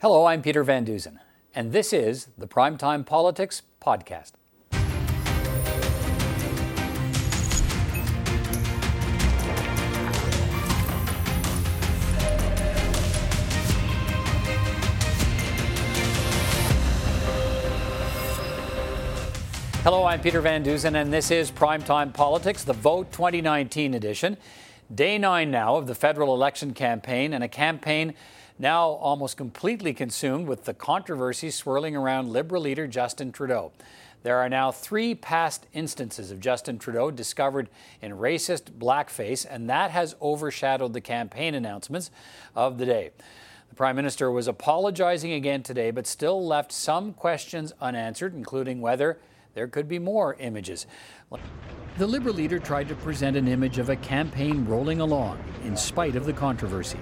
Hello, I'm Peter Van Dusen, and this is the Primetime Politics Podcast. Hello, I'm Peter Van Dusen, and this is Primetime Politics, the Vote 2019 edition. Day nine now of the federal election campaign, and a campaign now almost completely consumed with the controversy swirling around Liberal leader Justin Trudeau. There are now three past instances of Justin Trudeau discovered in racist blackface, and that has overshadowed the campaign announcements of the day. The Prime Minister was apologizing again today, but still left some questions unanswered, including whether there could be more images. The Liberal leader tried to present an image of a campaign rolling along in spite of the controversy.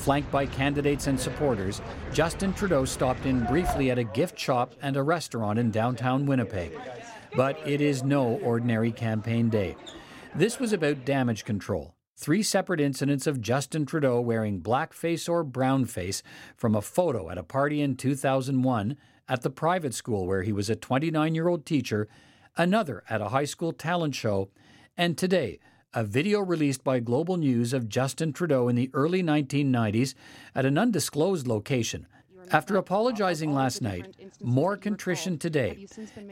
Flanked by candidates and supporters, Justin Trudeau stopped in briefly at a gift shop and a restaurant in downtown Winnipeg. But it is no ordinary campaign day. This was about damage control. Three separate incidents of Justin Trudeau wearing blackface or brownface from a photo at a party in 2001 at the private school where he was a 29 year old teacher, another at a high school talent show, and today, a video released by Global News of Justin Trudeau in the early 1990s at an undisclosed location. After apologizing last night, more contrition today,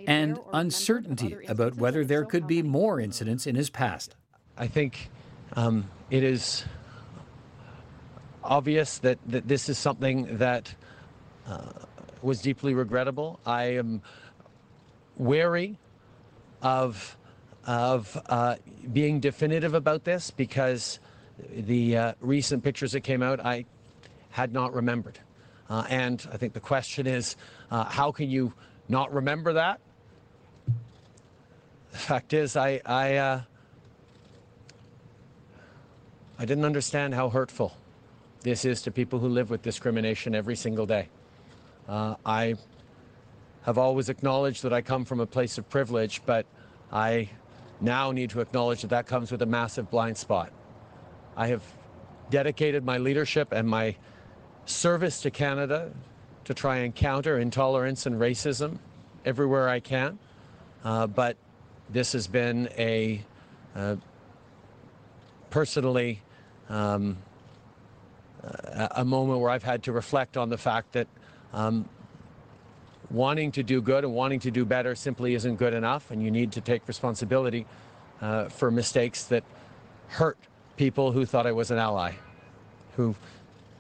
and uncertainty about whether there could be more incidents in his past. I think um, it is obvious that, that this is something that uh, was deeply regrettable. I am wary of of uh, being definitive about this because the uh, recent pictures that came out, I had not remembered. Uh, and I think the question is, uh, how can you not remember that? The fact is, I, I, uh, I didn't understand how hurtful this is to people who live with discrimination every single day. Uh, I have always acknowledged that I come from a place of privilege, but I now need to acknowledge that that comes with a massive blind spot. I have dedicated my leadership and my service to Canada to try and counter intolerance and racism everywhere I can. Uh, but this has been a uh, personally um, a moment where I've had to reflect on the fact that um, wanting to do good and wanting to do better simply isn't good enough, and you need to take responsibility uh, for mistakes that hurt people who thought I was an ally, who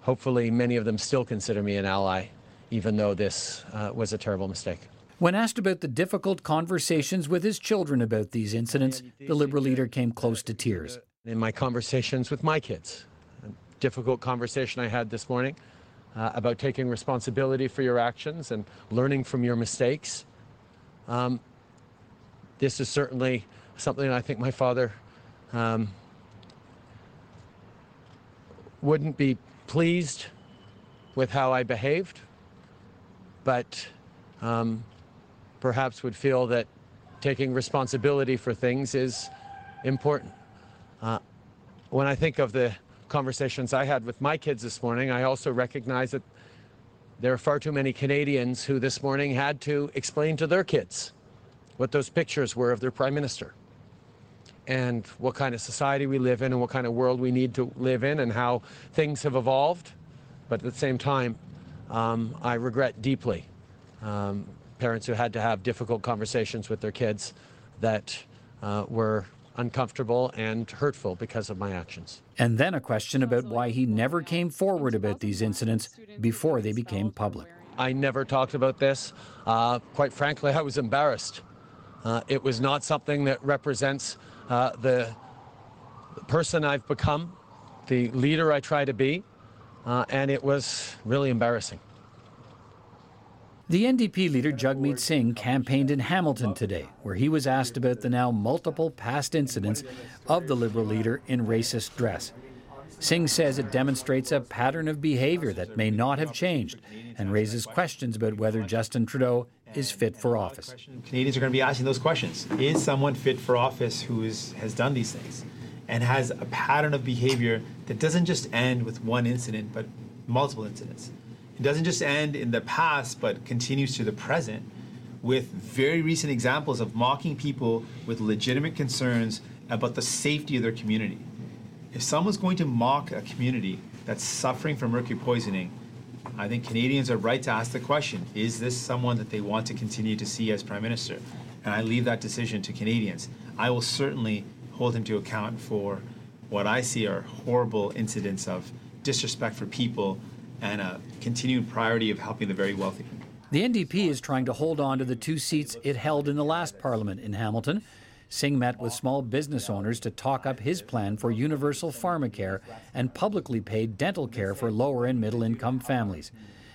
hopefully many of them still consider me an ally, even though this uh, was a terrible mistake. When asked about the difficult conversations with his children about these incidents, the Liberal leader came close to tears. In my conversations with my kids, a difficult conversation I had this morning, uh, about taking responsibility for your actions and learning from your mistakes. Um, this is certainly something I think my father um, wouldn't be pleased with how I behaved, but um, perhaps would feel that taking responsibility for things is important. Uh, when I think of the conversations I had with my kids this morning, I also recognize that there are far too many Canadians who this morning had to explain to their kids what those pictures were of their prime minister and what kind of society we live in and what kind of world we need to live in and how things have evolved. But at the same time, um, I regret deeply um, parents who had to have difficult conversations with their kids that uh, were uncomfortable and hurtful because of my actions. And then a question about why he never came forward about these incidents before they became public. I never talked about this. Uh, quite frankly, I was embarrassed. Uh, it was not something that represents uh, the person I've become, the leader I try to be, uh, and it was really embarrassing. The NDP leader Jagmeet Singh campaigned in Hamilton today, where he was asked about the now multiple past incidents of the Liberal leader in racist dress. Singh says it demonstrates a pattern of behavior that may not have changed and raises questions about whether Justin Trudeau is fit for office. Canadians are going to be asking those questions. Is someone fit for office who is, has done these things and has a pattern of behavior that doesn't just end with one incident, but multiple incidents? It doesn't just end in the past, but continues to the present with very recent examples of mocking people with legitimate concerns about the safety of their community. If someone's going to mock a community that's suffering from mercury poisoning, I think Canadians are right to ask the question is this someone that they want to continue to see as Prime Minister? And I leave that decision to Canadians. I will certainly hold him to account for what I see are horrible incidents of disrespect for people and a continued priority of helping the very wealthy. The NDP is trying to hold on to the two seats it held in the last parliament in Hamilton. Singh met with small business owners to talk up his plan for universal pharmacare and publicly paid dental care for lower and middle income families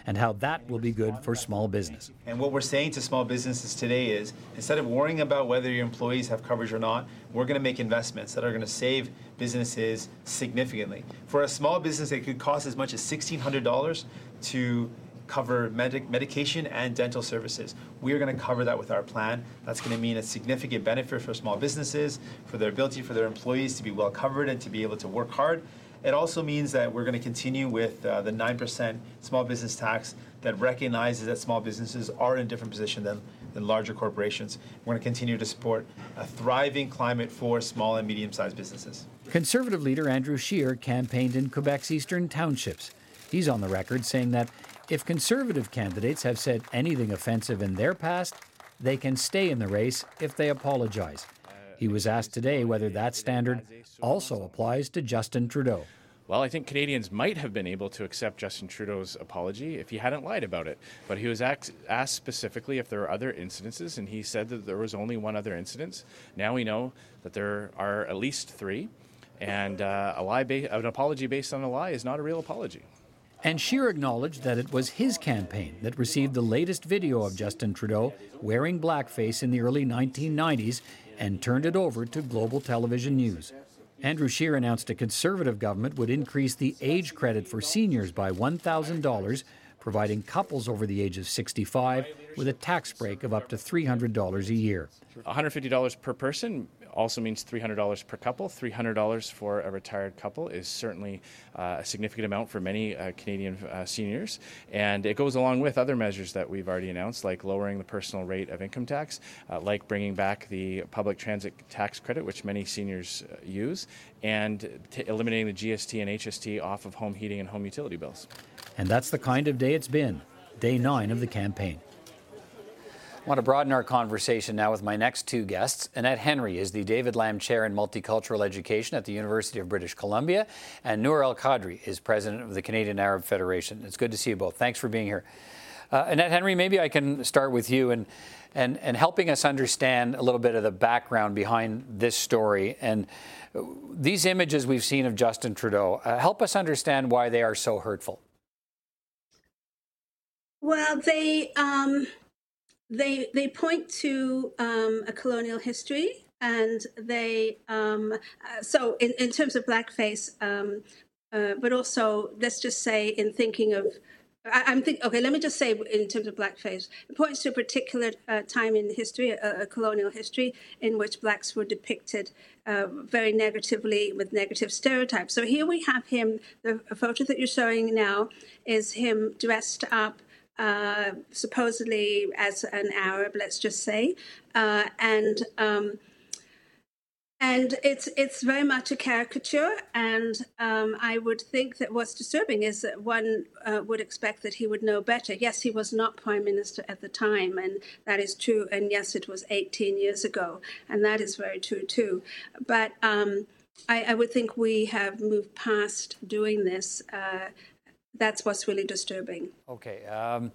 and how that will be good for small business. And what we're saying to small businesses today is instead of worrying about whether your employees have coverage or not, we're going to make investments that are going to save businesses significantly. For a small business, it could cost as much as $1,600 to cover medic- medication and dental services. We are going to cover that with our plan. That's going to mean a significant benefit for small businesses, for their ability for their employees to be well covered and to be able to work hard it also means that we're going to continue with uh, the 9% small business tax that recognizes that small businesses are in a different position than, than larger corporations. We're going to continue to support a thriving climate for small and medium sized businesses. Conservative leader Andrew Scheer campaigned in Quebec's eastern townships. He's on the record saying that if Conservative candidates have said anything offensive in their past, they can stay in the race if they apologize. He was asked today whether that standard also applies to Justin Trudeau. Well, I think Canadians might have been able to accept Justin Trudeau's apology if he hadn't lied about it. But he was asked specifically if there were other incidences, and he said that there was only one other incident. Now we know that there are at least three, and uh, a lie, ba- an apology based on a lie is not a real apology. And Scheer acknowledged that it was his campaign that received the latest video of Justin Trudeau wearing blackface in the early 1990s and turned it over to Global Television News. Andrew Scheer announced a conservative government would increase the age credit for seniors by $1,000, providing couples over the age of 65 with a tax break of up to $300 a year. $150 per person also means $300 per couple. $300 for a retired couple is certainly uh, a significant amount for many uh, Canadian uh, seniors. And it goes along with other measures that we've already announced, like lowering the personal rate of income tax, uh, like bringing back the public transit tax credit, which many seniors uh, use, and t- eliminating the GST and HST off of home heating and home utility bills. And that's the kind of day it's been, day nine of the campaign. I want to broaden our conversation now with my next two guests. Annette Henry is the David Lam Chair in Multicultural Education at the University of British Columbia, and Noor El Kadri is president of the Canadian Arab Federation. It's good to see you both. Thanks for being here. Uh, Annette Henry, maybe I can start with you and, and, and helping us understand a little bit of the background behind this story. And these images we've seen of Justin Trudeau, uh, help us understand why they are so hurtful. Well, they. Um they they point to um, a colonial history, and they um, uh, so in, in terms of blackface, um, uh, but also let's just say in thinking of. I, am think okay. Let me just say, in terms of blackface, it points to a particular uh, time in history, a, a, colonial history, in which blacks were depicted uh, very negatively with negative stereotypes. So here we have him. The photo that you're showing now is him dressed up uh, supposedly as an Arab, let's just say, uh, and um, and it's it's very much a caricature. And um, I would think that what's disturbing is that one uh, would expect that he would know better. Yes, he was not prime minister at the time, and that is true. And yes, it was 18 years ago, and that is very true too. But um, I, I, would think we have moved past doing this uh, that's what's really disturbing. Okay. Um,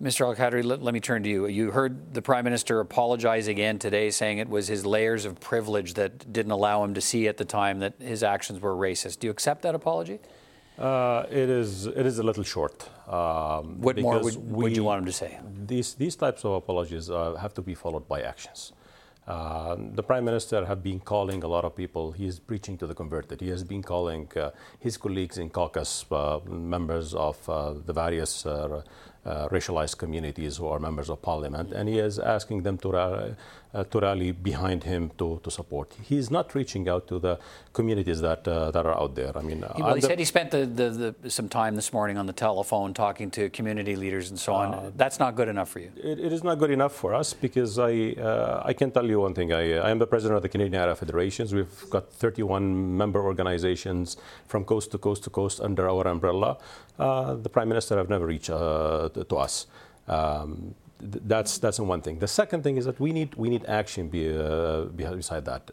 Mr. Al Kadri, let, let, me turn to you. You heard the Prime Minister apologize again today, saying it was his layers of privilege that didn't allow him to see at the time that his actions were racist. Do you accept that apology? Uh, it is it is a little short. Um, what more would, we, would, you want him to say? These these types of apologies uh, have to be followed by actions. Uh, the prime minister have been calling a lot of people. He is preaching to the converted. He has been calling uh, his colleagues in caucus, uh, members of uh, the various uh, uh, racialized communities who are members of parliament, and he is asking them to, uh, to rally behind him to, to support. He's not reaching out to the communities that uh, that are out there. I mean, well, he said he spent the, the, the, some time this morning on the telephone talking to community leaders and so on. Uh, That's not good enough for you. It, it is not good enough for us because I uh, I can tell you one thing. I, I am the president of the Canadian Arab Federations. We've got 31 member organizations from coast to coast to coast under our umbrella. Uh, the prime minister have never reached uh, to, to, us. Um, that's that's one thing. The second thing is that we need we need action be, uh, beside that.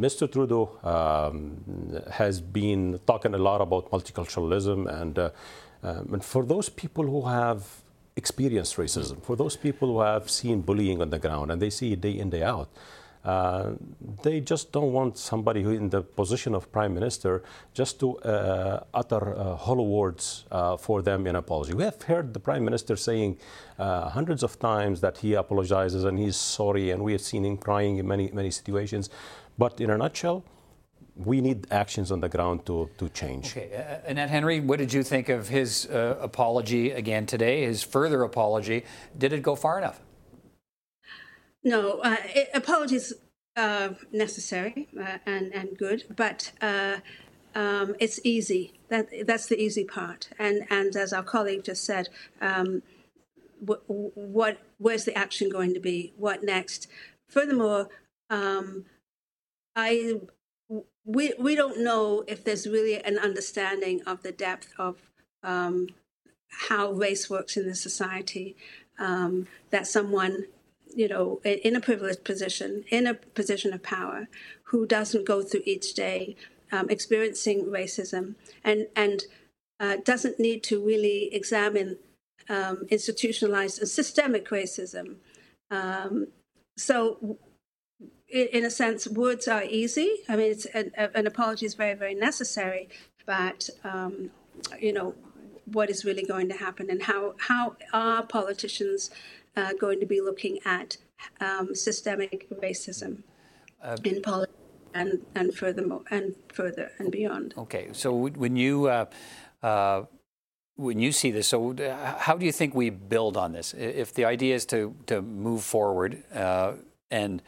Mr. Trudeau um, has been talking a lot about multiculturalism, and, uh, um, and for those people who have experienced racism, for those people who have seen bullying on the ground and they see it day in day out, uh, they just don't want somebody who in the position of prime minister just to uh, utter uh, hollow words uh, for them in apology. We have heard the prime minister saying uh, hundreds of times that he apologizes and he's sorry, and we have seen him crying in many many situations. But in a nutshell, we need actions on the ground to, to change. Okay. Uh, Annette Henry, what did you think of his uh, apology again today, his further apology? Did it go far enough? No, uh, it, apologies uh, necessary uh, and and good, but uh, um, it's easy. That that's the easy part. And and as our colleague just said, um, what, what where's the action going to be? What next? Furthermore, um, I we we don't know if there's really an understanding of the depth of um, how race works in the society. Um, that someone you know, in a privileged position, in a position of power, who doesn't go through each day um, experiencing racism and and uh, doesn't need to really examine um, institutionalized and systemic racism. Um, so, in a sense, words are easy. I mean, an, an apology is very, very necessary, but um, you know, what is really going to happen and how how are politicians uh, going to be looking at um, systemic racism uh, in politics and and furthermore and further and beyond. Okay, so when you uh, uh, when you see this, so uh, how do you think we build on this? If the idea is to to move forward, uh, and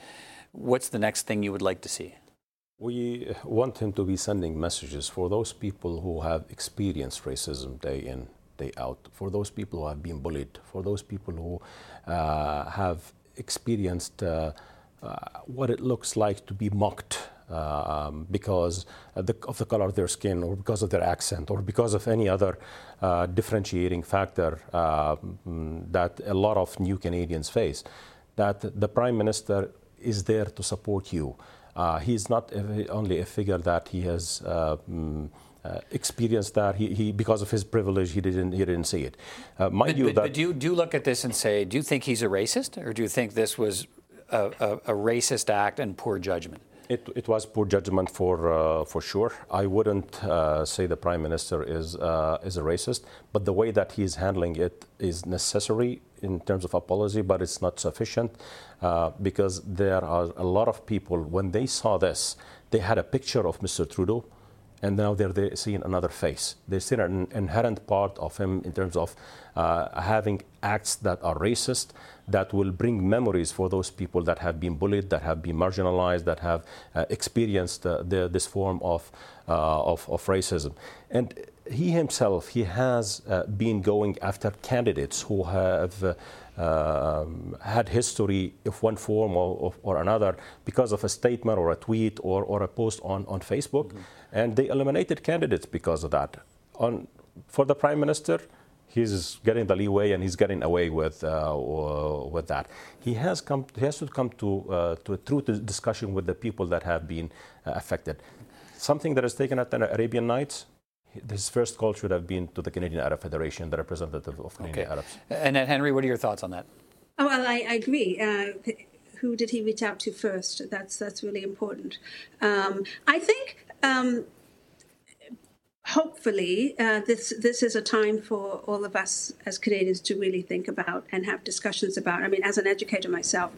what's the next thing you would like to see? We want him to be sending messages for those people who have experienced racism day in, day out, for those people who have been bullied, for those people who uh, have experienced uh, uh, what it looks like to be mocked uh, um, because of the, of the, color of their skin or because of their accent or because of any other uh, differentiating factor uh, that a lot of new Canadians face, that the Prime Minister is there to support you. Uh, he's not only a figure that he has mm, uh, experienced that. He, he, because of his privilege, he didn't he didn't see it. Uh, mind but, you, but, that, but do you do you look at this and say, do you think he's a racist, or do you think this was a, a, a racist act and poor judgment? It, it was poor judgment for uh, for sure. I wouldn't uh, say the prime minister is uh, is a racist, but the way that he's handling it is necessary in terms of apology, but it's not sufficient uh, because there are a lot of people when they saw this, they had a picture of Mr. Trudeau and now they're, seeing another face. They see an inherent part of him in terms of uh, having acts that are racist, that will bring memories for those people that have been bullied, that have been marginalized, that have uh, experienced uh, the, this form of, uh, of, of, racism. And he himself, he has uh, been going after candidates who have um, had history of one form or, or, another because of a statement or a tweet or, or a post on, on Facebook. Mm-hmm. And they eliminated candidates because of that. On, for the prime minister, he's getting the leeway and he's getting away with, uh, with that. He has, come, he has to come to, uh, to a true discussion with the people that have been uh, affected. Something that is taken at the Arabian Nights, his first call should have been to the Canadian Arab Federation, the representative of Canadian okay. Arabs. Annette Henry, what are your thoughts on that? Oh, well, I, I agree. Uh, who did he reach out to first? That's that's really important. Um, I think. Um, hopefully, uh, this this is a time for all of us as Canadians to really think about and have discussions about. I mean, as an educator myself,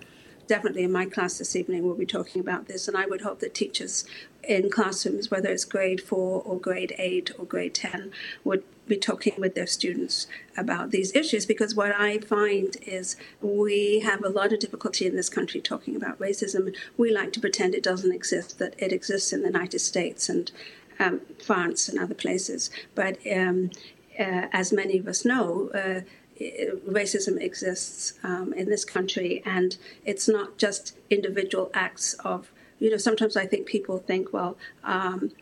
definitely in my class this evening, we'll be talking about this. And I would hope that teachers in classrooms, whether it's grade four or grade eight or grade 10, would be talking with their students about these issues because what I find is we have a lot of difficulty in this country talking about racism. We like to pretend it doesn't exist, that it exists in the United States and um, France and other places. But um, uh, as many of us know, uh, racism exists um, in this country, and it's not just individual acts of, you know, sometimes I think people think, well, um,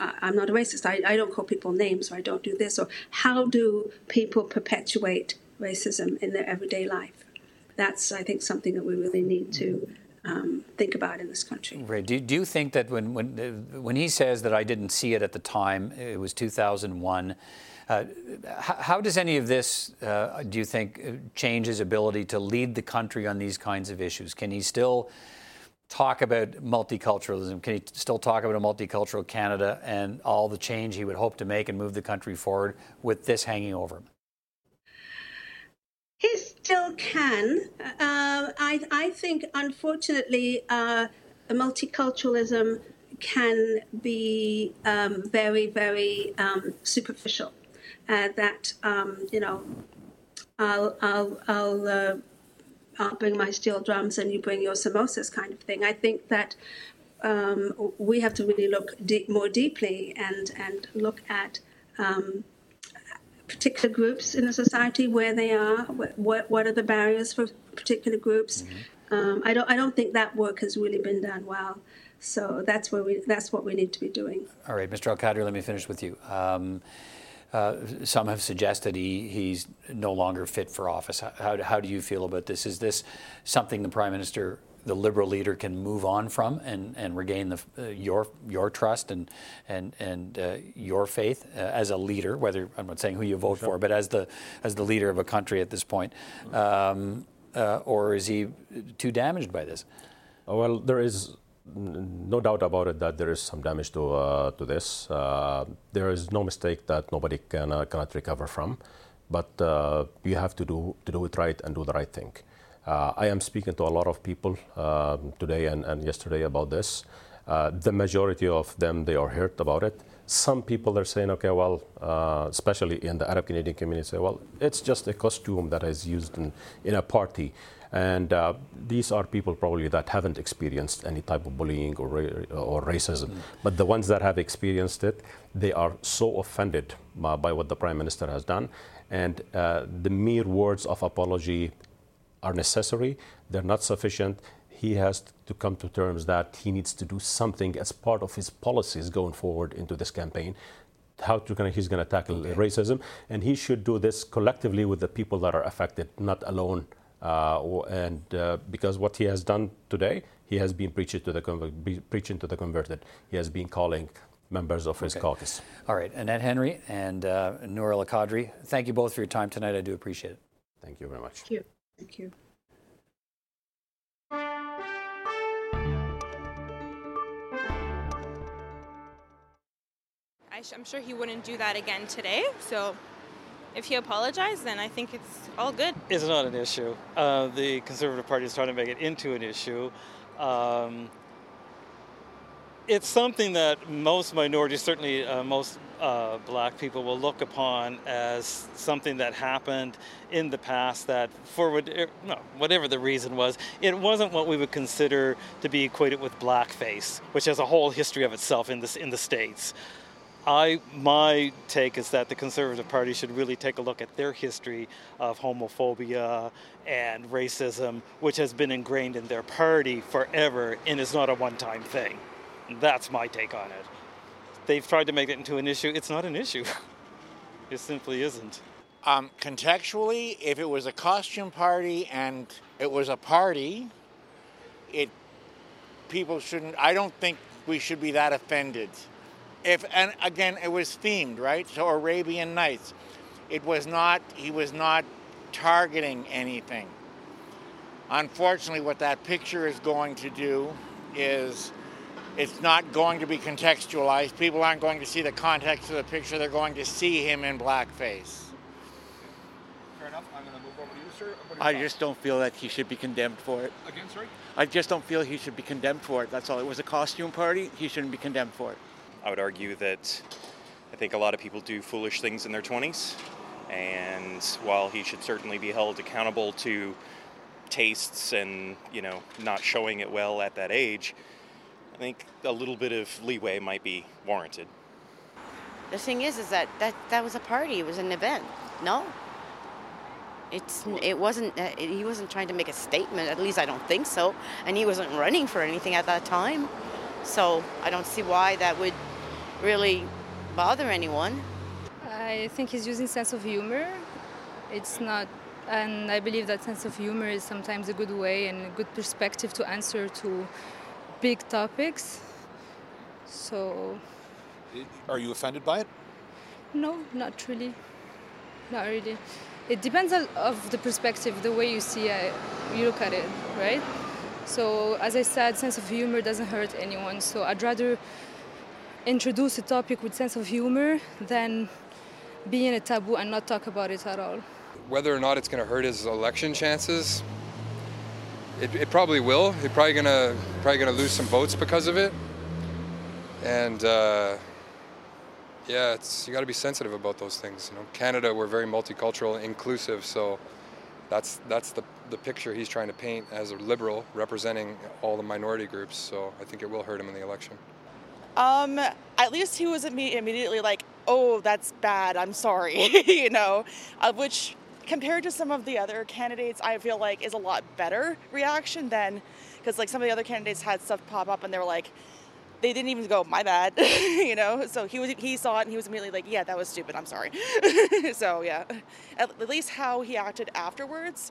I'm not a racist. I, I don't call people names, or I don't do this. Or how do people perpetuate racism in their everyday life? That's, I think, something that we really need to um, think about in this country. Right. Do, do you think that when when uh, when he says that I didn't see it at the time, it was 2001. Uh, how, how, does any of this, uh, do you think, uh, change his ability to lead the country on these kinds of issues? Can he still talk about multiculturalism? Can he still talk about a multicultural Canada and all the change he would hope to make and move the country forward with this hanging over him? He still can. Uh, I, I think, unfortunately, uh, multiculturalism can be um, very, very um, superficial uh, that um, you know I'll I'll I'll uh, I'll bring my steel drums and you bring your samosas kind of thing. I think that um, we have to really look deep, more deeply and and look at um, particular groups in the society where they are. What what are the barriers for particular groups? Mm-hmm. Um, I don't I don't think that work has really been done well. So that's where we that's what we need to be doing. All right, Mr. Al Kadri, let me finish with you. Uh, some have suggested he, he's no longer fit for office. How, how do you feel about this? Is this something the Prime Minister, the Liberal leader, can move on from and, and regain the, uh, your your trust and and and uh, your faith uh, as a leader? Whether I'm not saying who you vote sure. for, but as the as the leader of a country at this point, um, uh, or is he too damaged by this? Well, there is no doubt about it that there is some damage to uh, to this. Uh, there is no mistake that nobody can uh, cannot recover from, but uh, you have to do to do it right and do the right thing. Uh, I am speaking to a lot of people um, today and, and yesterday about this. Uh, the majority of them they are hurt about it. Some people are saying, okay, well, especially in the Arab Canadian community, say, well, it's just a costume that is used in, in a party. And uh, these are people probably that haven't experienced any type of bullying or, or racism. Mm. But the ones that have experienced it, they are so offended by, by what the Prime Minister has done. And uh, the mere words of apology are necessary, they're not sufficient. He has to come to terms that he needs to do something as part of his policies going forward into this campaign how to, he's going to tackle okay. racism, and he should do this collectively with the people that are affected, not alone uh, and uh, because what he has done today, he has been preaching to the conver- preaching to the converted. He has been calling members of his okay. caucus. All right, Annette Henry and uh, Noor El Kadri, thank you both for your time tonight. I do appreciate it. Thank you very much. Thank you. Thank you. I'm sure he wouldn't do that again today. So if he apologized, then I think it's all good. It's not an issue. Uh, the Conservative Party is trying to make it into an issue. Um, it's something that most minorities, certainly uh, most uh, black people, will look upon as something that happened in the past that, for what, er, no, whatever the reason was, it wasn't what we would consider to be equated with blackface, which has a whole history of itself in, this, in the States. I my take is that the Conservative Party should really take a look at their history of homophobia and racism, which has been ingrained in their party forever and is not a one-time thing. That's my take on it. They've tried to make it into an issue. It's not an issue. it simply isn't. Um, contextually, if it was a costume party and it was a party, it people shouldn't. I don't think we should be that offended if and again it was themed right so arabian nights it was not he was not targeting anything unfortunately what that picture is going to do is it's not going to be contextualized people aren't going to see the context of the picture they're going to see him in blackface fair enough. I'm going to move over to you, sir. I just don't feel that he should be condemned for it. Again, sorry? I just don't feel he should be condemned for it. That's all. It was a costume party. He shouldn't be condemned for it. I would argue that I think a lot of people do foolish things in their 20s. And while he should certainly be held accountable to tastes and, you know, not showing it well at that age, I think a little bit of leeway might be warranted. The thing is, is that that, that was a party. It was an event. No, it's it wasn't. Uh, he wasn't trying to make a statement. At least I don't think so. And he wasn't running for anything at that time. So I don't see why that would really bother anyone. I think he's using sense of humor. It's not, and I believe that sense of humor is sometimes a good way and a good perspective to answer to big topics. So. Are you offended by it? No, not really. Not really. It depends on of the perspective, the way you see it, you look at it, right? So as I said, sense of humor doesn't hurt anyone. So I'd rather introduce a topic with sense of humor than be in a taboo and not talk about it at all. Whether or not it's going to hurt his election chances, it, it probably will. He's probably going to probably going to lose some votes because of it. And uh, yeah, it's you got to be sensitive about those things. You know, Canada we're very multicultural, inclusive, so that's that's the the picture he's trying to paint as a liberal representing all the minority groups. So I think it will hurt him in the election. Um, at least he was immediately like, "Oh, that's bad. I'm sorry," you know, uh, which compared to some of the other candidates, I feel like is a lot better reaction than because like some of the other candidates had stuff pop up and they were like, they didn't even go, "My bad," you know. So he was he saw it and he was immediately like, "Yeah, that was stupid. I'm sorry." so yeah, at, least how he acted afterwards,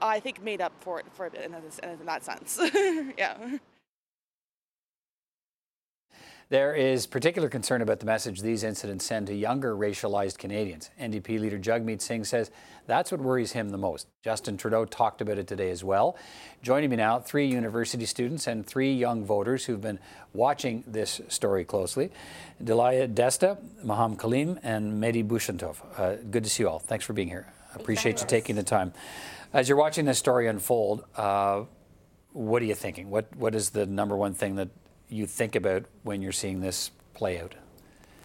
I think made up for it for a bit in, in that sense. yeah. There is particular concern about the message these incidents send to younger racialized Canadians. NDP leader Jagmeet Singh says that's what worries him the most. Justin Trudeau talked about it today as well. Joining me now, three university students and three young voters who've been watching this story closely. Delia Desta, Maham Kalim, and Mehdi Bouchantov. Uh, good to see you all. Thanks for being here. Appreciate you taking the time. As you're watching this story unfold, uh, what are you thinking? What What is the number one thing that you think about when you're seeing this play out?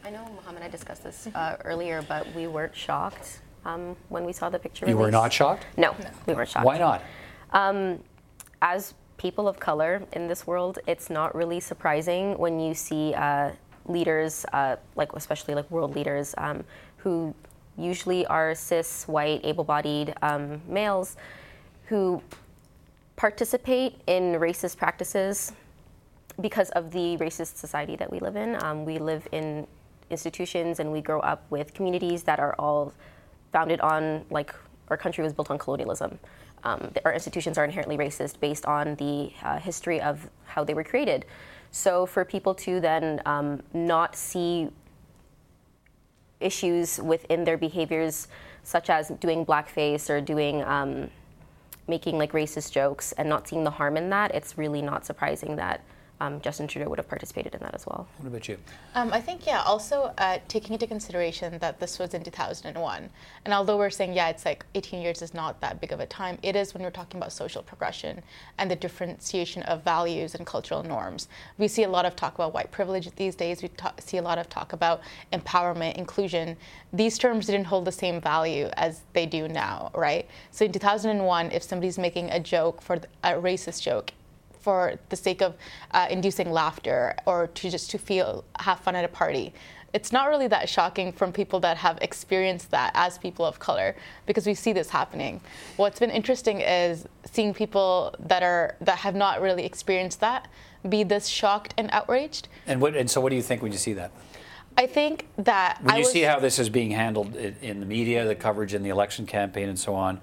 I know Mohammed and I discussed this uh, earlier, but we weren't shocked um, when we saw the picture. You were not shocked? No, no, we weren't shocked. Why not? Um, as people of color in this world, it's not really surprising when you see uh, leaders, uh, like especially like world leaders, um, who usually are cis, white, able-bodied um, males, who participate in racist practices because of the racist society that we live in. Um, we live in institutions and we grow up with communities that are all founded on, like, our country was built on colonialism. Um, our institutions are inherently racist based on the uh, history of how they were created. So for people to then um, not see issues within their behaviors, such as doing blackface or doing um, making like racist jokes and not seeing the harm in that, it's really not surprising that um, Justin Trudeau would have participated in that as well. What about you? Um, I think, yeah, also uh, taking into consideration that this was in 2001. And although we're saying, yeah, it's like 18 years is not that big of a time, it is when we're talking about social progression and the differentiation of values and cultural norms. We see a lot of talk about white privilege these days. We talk, see a lot of talk about empowerment, inclusion. These terms didn't hold the same value as they do now, right? So in 2001, if somebody's making a joke for a racist joke, for the sake of uh, inducing laughter or to just to feel have fun at a party. It's not really that shocking from people that have experienced that as people of color because we see this happening. What's been interesting is seeing people that are that have not really experienced that be this shocked and outraged. And what and so what do you think when you see that? I think that when I you was, see how this is being handled in, in the media, the coverage in the election campaign, and so on,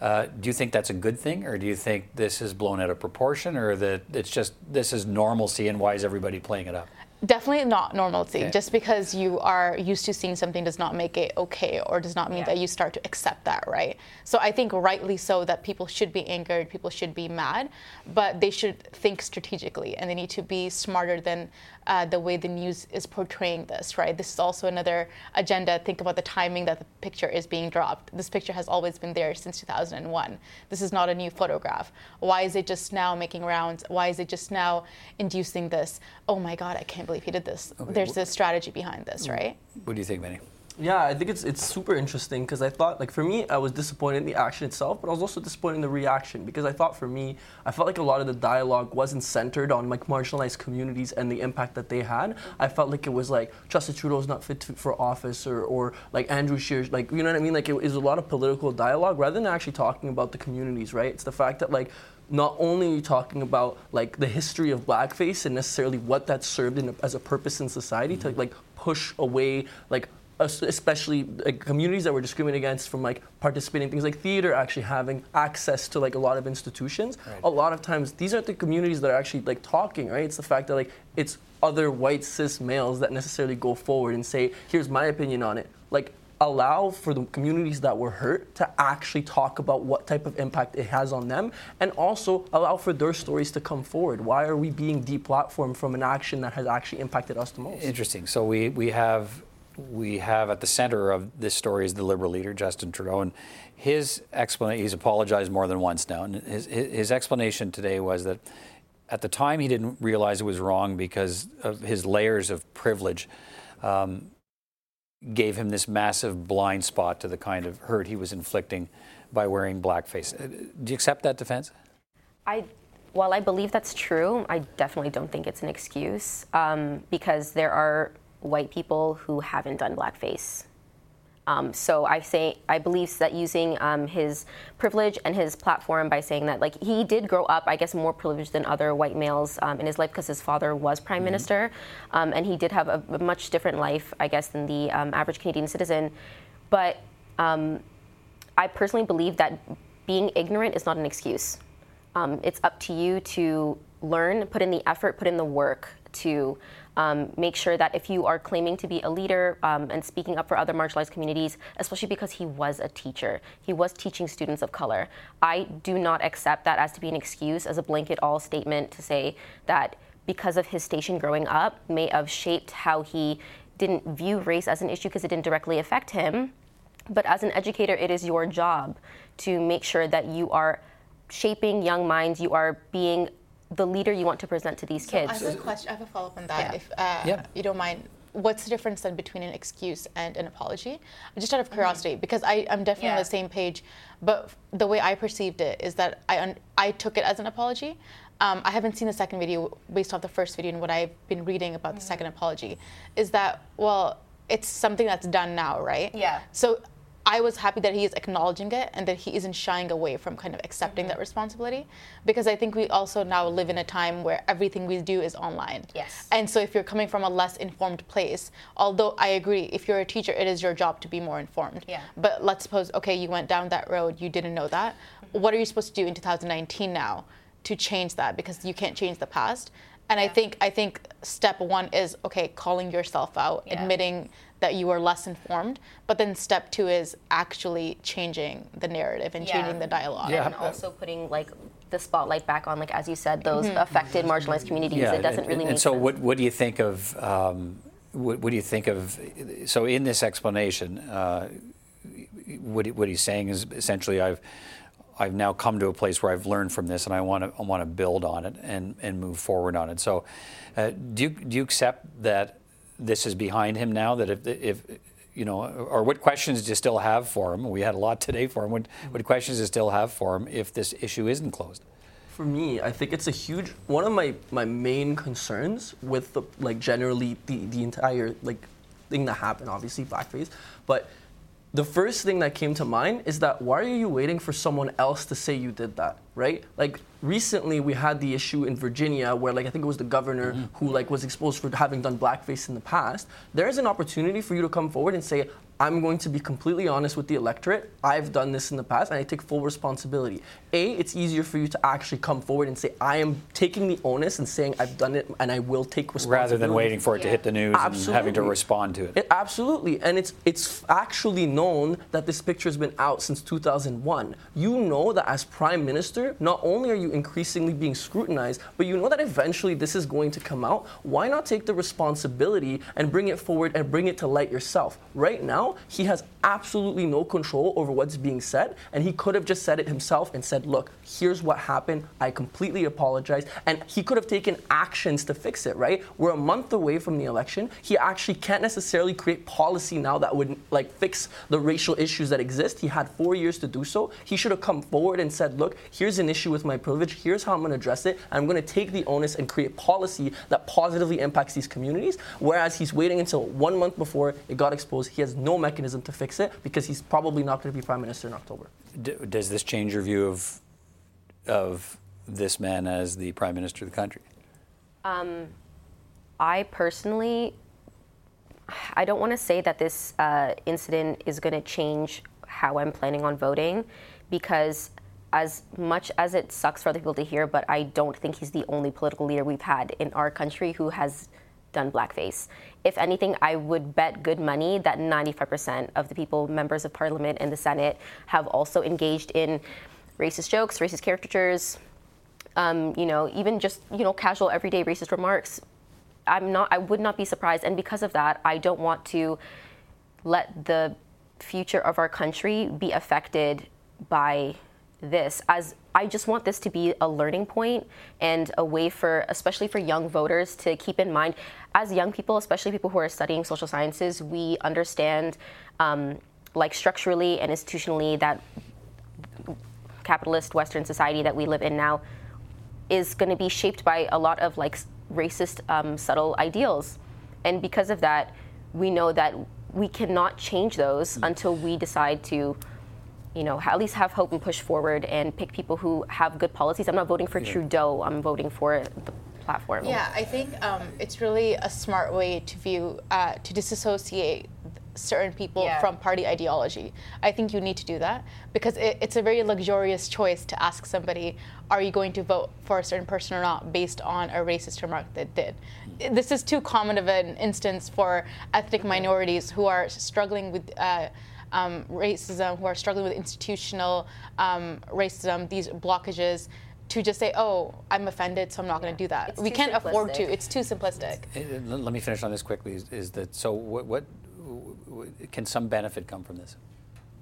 uh, do you think that's a good thing, or do you think this is blown out of proportion, or that it's just this is normalcy and why is everybody playing it up? Definitely not normalcy. Okay. Just because you are used to seeing something does not make it okay or does not mean Yeah. that you start to accept that, right? So I think rightly so that people should be angered, people should be mad, but they should think strategically and they need to be smarter than uh, the way the news is portraying this, right? This is also another agenda. Think about the timing that the picture is being dropped. This picture has always been there since 2001. This is not a new photograph. Why is it just now making rounds? Why is it just now inducing this? Oh my God, I can't believe he did this. Okay, There's a strategy behind this, right? What do you think, Benny? Yeah, I think it's it's super interesting because I thought like for me I was disappointed in the action itself, but I was also disappointed in the reaction because I thought for me I felt like a lot of the dialogue wasn't centered on like marginalized communities and the impact that they had. I felt like it was like Justin Trudeau's not fit to, for office or, or like Andrew Scheer's, like you know what I mean like it was a lot of political dialogue rather than actually talking about the communities, right? It's the fact that like not only are you talking about like the history of blackface and necessarily what that served in, as a purpose in society to like push away like especially like, communities that were discriminated against from like participating things like theater actually having access to like a lot of institutions. A lot of times these aren't the communities that are actually like talking right? It's the fact that like it's other white cis males that necessarily go forward and say here's my opinion on it. Like allow for the communities that were hurt to actually talk about what type of impact it has on them and also allow for their stories to come forward. Why are we being deplatformed from an action that has actually impacted us the most? Interesting. So we, we have we have at the center of this story is the Liberal leader Justin Trudeau, and his explanation. He's apologized more than once now, and his his explanation today was that at the time he didn't realize it was wrong because of his layers of privilege. Um, gave him this massive blind spot to the kind of hurt he was inflicting by wearing blackface. Uh, Do you accept that defense? I, while I believe that's true, I definitely don't think it's an excuse um, because there are white people who haven't done blackface. Um, so I say I believe that using um, his privilege and his platform by saying that like he did grow up, I guess, more privileged than other white males um, in his life because his father was prime minister, um, and he did have a, a much different life, I guess, than the um, average Canadian citizen. But um, I personally believe that being ignorant is not an excuse. Um, it's up to you to learn, put in the effort, put in the work to um, make sure that if you are claiming to be a leader um, and speaking up for other marginalized communities, especially because he was a teacher, he was teaching students of color. I do not accept that as to be an excuse, as a blanket all statement to say that because of his station growing up may have shaped how he didn't view race as an issue because it didn't directly affect him. But as an educator, it is your job to make sure that you are shaping young minds, you are being the leader you want to present to these So kids. I have a question. I have a follow up on that, Yeah. if uh, Yeah. you don't mind. What's the difference then between an excuse and an apology? Just out of curiosity, because I, I'm definitely on the same page, but the way I perceived it is that I un- I took it as an apology. Um, I haven't seen the second video based off the first video and what I've been reading about the second apology. Is that well, it's something that's done now, right? Yeah. So I was happy that he is acknowledging it and that he isn't shying away from kind of accepting that mm-hmm. responsibility because I think we also now live in a time where everything we do is online. Yes. And so if you're coming from a less informed place, although I agree, if you're a teacher, it is your job to be more informed. Yeah. But let's suppose, okay, you went down that road, you didn't know that. Mm-hmm. What are you supposed to do in 2019 now to change that? Because you can't change the past. And I think I think step one is okay, calling yourself out, Yeah. admitting that you are less informed. But then step two is actually changing the narrative and changing the dialogue. And also putting like the spotlight back on, like as you said, those Mhm. affected marginalized communities. it doesn't and, really and make so sense. what what do you think of um, what, what do you think of so in this explanation uh, what what he's saying is essentially I've I've now come to a place where I've learned from this and I want to I want to build on it and and move forward on it. So uh, do you do you accept that this is behind him now that if if you know, or what questions do you still have for him? We had a lot today for him. What, what questions do you still have for him if this issue isn't closed? For me, I think it's a huge one of my, my main concerns with the like generally the, the entire like thing that happened, obviously blackface. But the first thing that came to mind is that why are you waiting for someone else to say you did that, right? Like recently we had the issue in Virginia where like I think it was the governor mm-hmm. who like was exposed for having done blackface in the past. There is an opportunity for you to come forward and say I'm going to be completely honest with the electorate. I've done this in the past and I take full responsibility. A, it's easier for you to actually come forward and say, I am taking the onus and saying I've done it and I will take responsibility. Rather than waiting for it to hit the news and having to respond to it. It- absolutely, and it's it's actually known that this picture has been out since 2001. You know that as prime minister, not only are you increasingly being scrutinized, but you know that eventually this is going to come out. Why not take the responsibility and bring it forward and bring it to light yourself? Right he has absolutely no control over what's being said, and he could have just said it himself and said, "Look, here's what happened. I completely apologize," and he could have taken actions to fix it. Right? We're a month away from the election. He actually can't necessarily create policy now that would like fix the racial issues that exist. He had four years to do so. He should have come forward and said, "Look, here's an issue with my privilege. Here's how I'm going to address it. I'm going to take the onus and create policy that positively impacts these communities." Whereas he's waiting until one month before it got exposed. He has no mechanism to fix it because he's probably not going to be prime minister in October. D- does this change your view of of this man as the prime minister of the country? Um, I personally, I don't want to say that this uh, incident is going to change how I'm planning on voting, because as much as it sucks for other people to hear, but I don't think he's the only political leader we've had in our country who has done blackface. If anything, I would bet good money that 95% of the people, members of parliament and the Senate, have also engaged in racist jokes, racist caricatures, um, you know, even just you know casual everyday racist remarks. I'm not. I would not be surprised, and because of that, I don't want to let the future of our country be affected by this. As I just want this to be a learning point and a way for, especially for young voters, to keep in mind. As young people, especially people who are studying social sciences, we understand, um, like structurally and institutionally, that capitalist Western society that we live in now is going to be shaped by a lot of like racist, um, subtle ideals. And because of that, we know that we cannot change those until we decide to, you know, at least have hope and push forward and pick people who have good policies. I'm not voting for Yeah. Trudeau. I'm voting for the platform. Yeah, I think um, it's really a smart way to view uh, to disassociate certain people Yeah. from party ideology. I think you need to do that because it, it's a very luxurious choice to ask somebody, "Are you going to vote for a certain person or not?" based on a racist remark that did. This is too common of an instance for ethnic minorities who are struggling with. Uh, um, racism, who are struggling with institutional um, racism, these blockages, to just say, "Oh, I'm offended, so I'm not going to do that." It's we can't afford to. It's too simplistic. Let let me finish on this quickly. Is, is that so? What, what w- w- can some benefit come from this?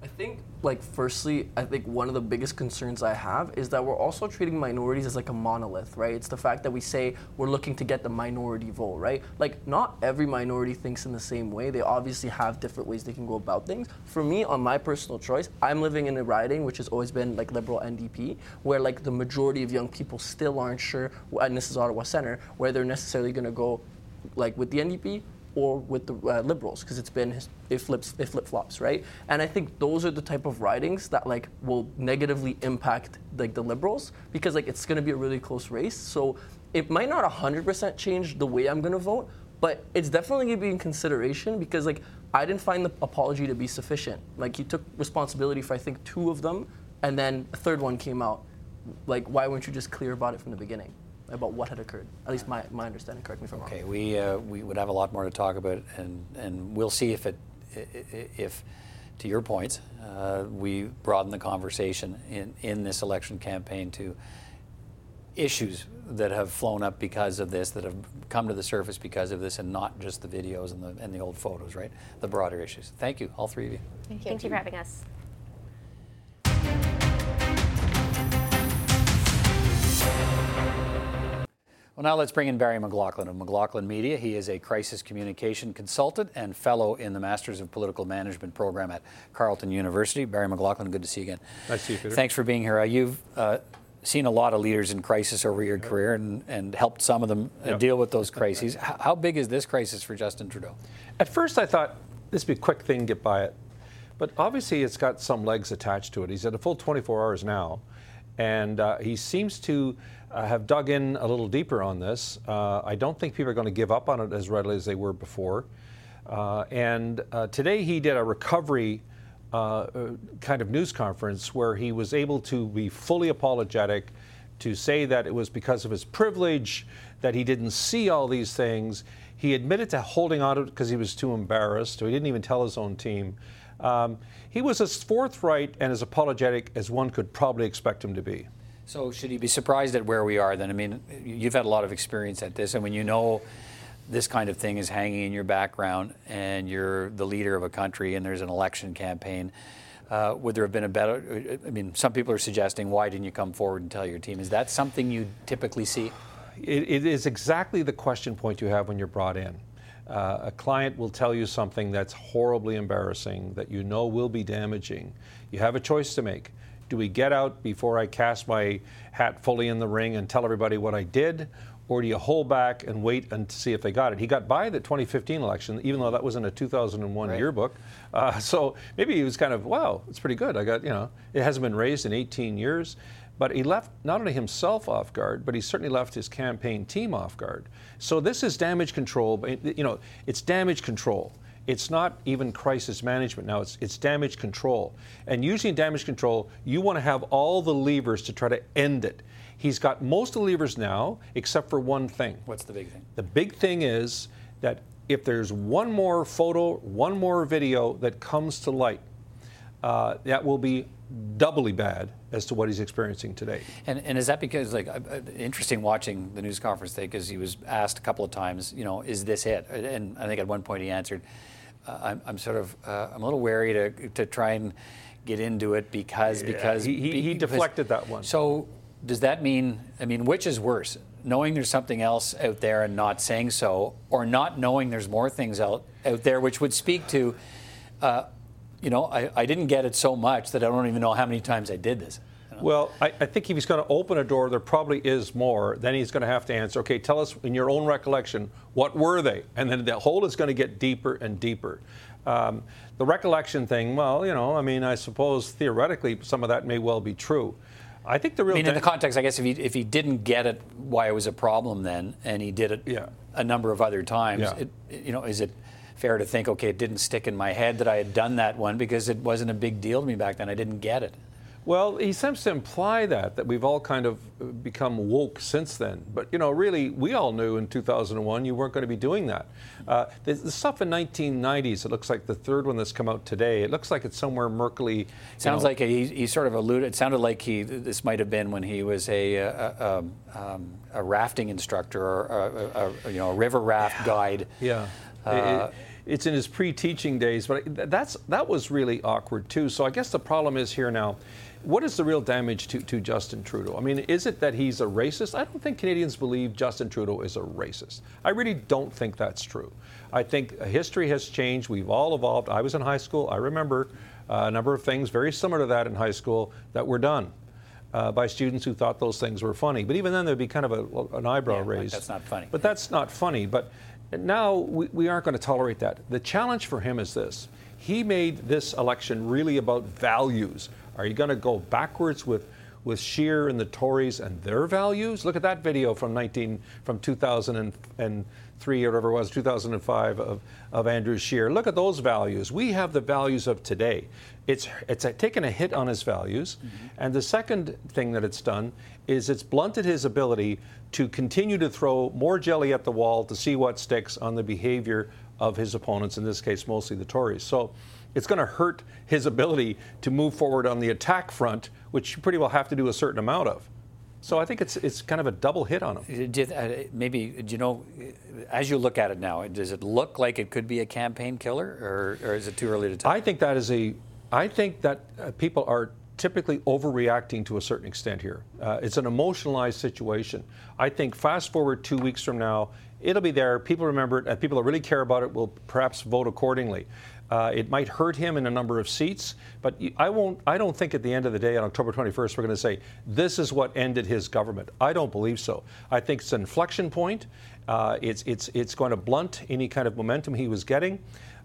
I think, like, firstly, I think one of the biggest concerns I have is that we're also treating minorities as like a monolith, right? It's the fact that we say we're looking to get the minority vote, right? Like, not every minority thinks in the same way. They obviously have different ways they can go about things. For me, on my personal choice, I'm living in a riding which has always been like liberal NDP, where like the majority of young people still aren't sure, and this is Ottawa Center, where they're necessarily going to go like with the NDP or with the uh, liberals because it's been it flips it flip flops right? And i think those are the type of ridings that like will negatively impact like the liberals because like it's going to be a really close race. So it might not 100% change the way i'm going to vote but it's definitely going to be in consideration because like i didn't find the apology to be sufficient. Like he took responsibility for i think two of them and then a third one came out. Like why weren't you just clear about it from the beginning about what had occurred at least my, my understanding correct me if i'm wrong Okay, we uh, we would have a lot more to talk about, and and we'll see if it i- i- if to your point uh, we broaden the conversation in in this election campaign to issues that have flown up because of this, that have come to the surface because of this, and not just the videos and the and the old photos, right? The broader issues. Thank you, all three of you. Thank you. Thank you for having us. Well, now let's bring in Barry McLaughlin of McLaughlin Media. He is a crisis communication consultant and fellow in the Masters of Political Management program at Carleton University. Barry McLaughlin, good to see you again. Nice to see you, Peter. Thanks for being here. Uh, you've uh, seen a lot of leaders in crisis over your career and, and helped some of them uh, Yep. deal with those crises. H- how big is this crisis for Justin Trudeau? At first, I thought this would be a quick thing, get by it. But obviously, it's got some legs attached to it. He's at a full 24 hours now, and uh, he seems to uh, have dug in a little deeper on this. Uh, I don't think people are going to give up on it as readily as they were before. Uh, and uh, today he did a recovery uh, uh, kind of news conference where he was able to be fully apologetic, to say that it was because of his privilege that he didn't see all these things. He admitted to holding on to it because he was too embarrassed, so he didn't even tell his own team. Um, he was as forthright and as apologetic as one could probably expect him to be. So, should he be surprised at where we are then? I mean, you've had a lot of experience at this, and when you know this kind of thing is hanging in your background and you're the leader of a country and there's an election campaign, uh, would there have been a better? I mean, some people are suggesting, why didn't you come forward and tell your team? Is that something you typically see? it, it is exactly the question point you have when you're brought in. Uh, a client will tell you something that's horribly embarrassing, that you know will be damaging. You have a choice to make. Do we get out before I cast my hat fully in the ring and tell everybody what I did? Or do you hold back and wait and see if they got it? He got by the 2015 election, even though that was in a 2001 right. yearbook. Uh, so maybe he was kind of, wow, it's pretty good. I got, you know, it hasn't been raised in 18 years. But he left not only himself off guard, but he certainly left his campaign team off guard. So this is damage control. You know, it's damage control. It's not even crisis management now, it's, it's damage control. And usually in damage control, you want to have all the levers to try to end it. He's got most of the levers now, except for one thing. What's the big thing? The big thing is that if there's one more photo, one more video that comes to light, uh, that will be doubly bad as to what he's experiencing today. And, and is that because, like, uh, interesting watching the news conference today because he was asked a couple of times, you know, is this it? And I think at one point he answered, I'm, I'm, sort of, uh, I'm a little wary to, to try and get into it because, yeah, because he, he, he deflected that one. So does that mean, I mean, which is worse? Knowing there's something else out there and not saying so, or not knowing there's more things out, out there, which would speak to, uh, you know, I, I didn't get it so much that I don't even know how many times I did this. Well, I, I, think if he's going to open a door, there probably is more. Then he's going to have to answer, okay, tell us in your own recollection, what were they? And then the hole is going to get deeper and deeper. Um, the recollection thing, well, you know, I mean, I suppose theoretically some of that may well be true. I think the real. I mean, in the context, I guess if he if he didn't get it, why it was a problem then, and he did it yeah. a number of other times, yeah. it, you know, is it fair to think, okay, it didn't stick in my head that I had done that one because it wasn't a big deal to me back then. I didn't get it. Well, he seems to imply that that we've all kind of become woke since then. But you know, really, we all knew in 2001 you weren't going to be doing that. Uh, the, the, stuff in 1990s, it looks like the third one that's come out today. It looks like it's somewhere murkily. Sounds know, like he, he, sort of alluded. It sounded like he. This might have been when he was a a, a, um, a rafting instructor or a, you know a river raft guide. Yeah. Uh, it, it's in his pre-teaching days, but that's that was really awkward too. So I guess the problem is here now. What is the real damage to, to Justin Trudeau? I mean, is it that he's a racist? I don't think Canadians believe Justin Trudeau is a racist. I really don't think that's true. I think history has changed. We've all evolved. I was in high school. I remember uh, a number of things very similar to that in high school that were done. Uh, by students who thought those things were funny. But even then, there'd be kind of a, an eyebrow yeah, raised. That's not funny. But that's not funny. But now we, we aren't going to tolerate that. The challenge for him is this he made this election really about values. Are you going to go backwards with, with Scheer and the Tories and their values? Look at that video from 19 from 2003 or whatever it was, 2005 of, of Andrew Scheer. Look at those values. We have the values of today. It's it's taken a hit on his values, mm-hmm. and the second thing that it's done is it's blunted his ability to continue to throw more jelly at the wall to see what sticks on the behavior of his opponents, in this case, mostly the Tories. So it's going to hurt his ability to move forward on the attack front, which you pretty well have to do a certain amount of. So I think it's it's kind of a double hit on him. Did, uh, maybe do you know, as you look at it now, does it look like it could be a campaign killer, or, or is it too early to tell? I think that is a. I think that uh, people are typically overreacting to a certain extent here. Uh, it's an emotionalized situation. I think fast forward two weeks from now, it'll be there. People remember it, and people that really care about it will perhaps vote accordingly. Uh, it might hurt him in a number of seats, but I won't. I don't think at the end of the day, on October 21st, we're going to say this is what ended his government. I don't believe so. I think it's an inflection point. Uh, it's it's it's going to blunt any kind of momentum he was getting.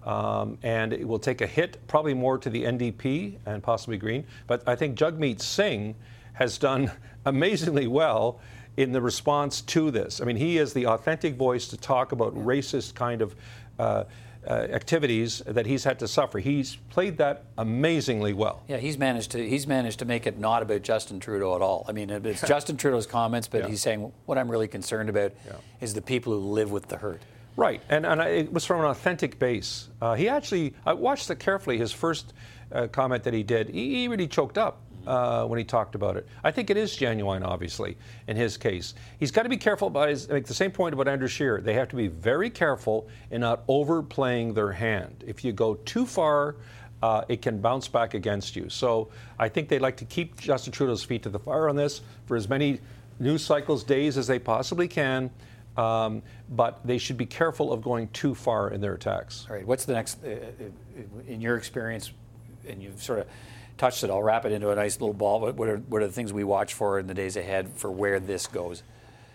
Um, and it will take a hit, probably more to the NDP and possibly Green. But I think Jagmeet Singh has done amazingly well in the response to this. I mean, he is the authentic voice to talk about racist kind of uh, activities that he's had to suffer. He's played that amazingly well. Yeah, he's managed to he's managed to make it not about Justin Trudeau at all. I mean, it's Justin Trudeau's comments, but Yeah. he's saying what I'm really concerned about is the people who live with the hurt. Right, and, and I, it was from an authentic base. Uh, he actually, I watched it carefully. His first uh, comment that he did, he, he really choked up uh, when he talked about it. I think it is genuine, obviously, in his case. He's got to be careful about his, make the same point about Andrew Scheer. They have to be very careful in not overplaying their hand. If you go too far, uh, it can bounce back against you. So I think they'd like to keep Justin Trudeau's feet to the fire on this for as many news cycles, days as they possibly can. Um, but they should be careful of going too far in their attacks. All right, what's the next, uh, uh, in your experience, and you've sort of touched it, I'll wrap it into a nice little ball. What are, what are the things we watch for in the days ahead for where this goes?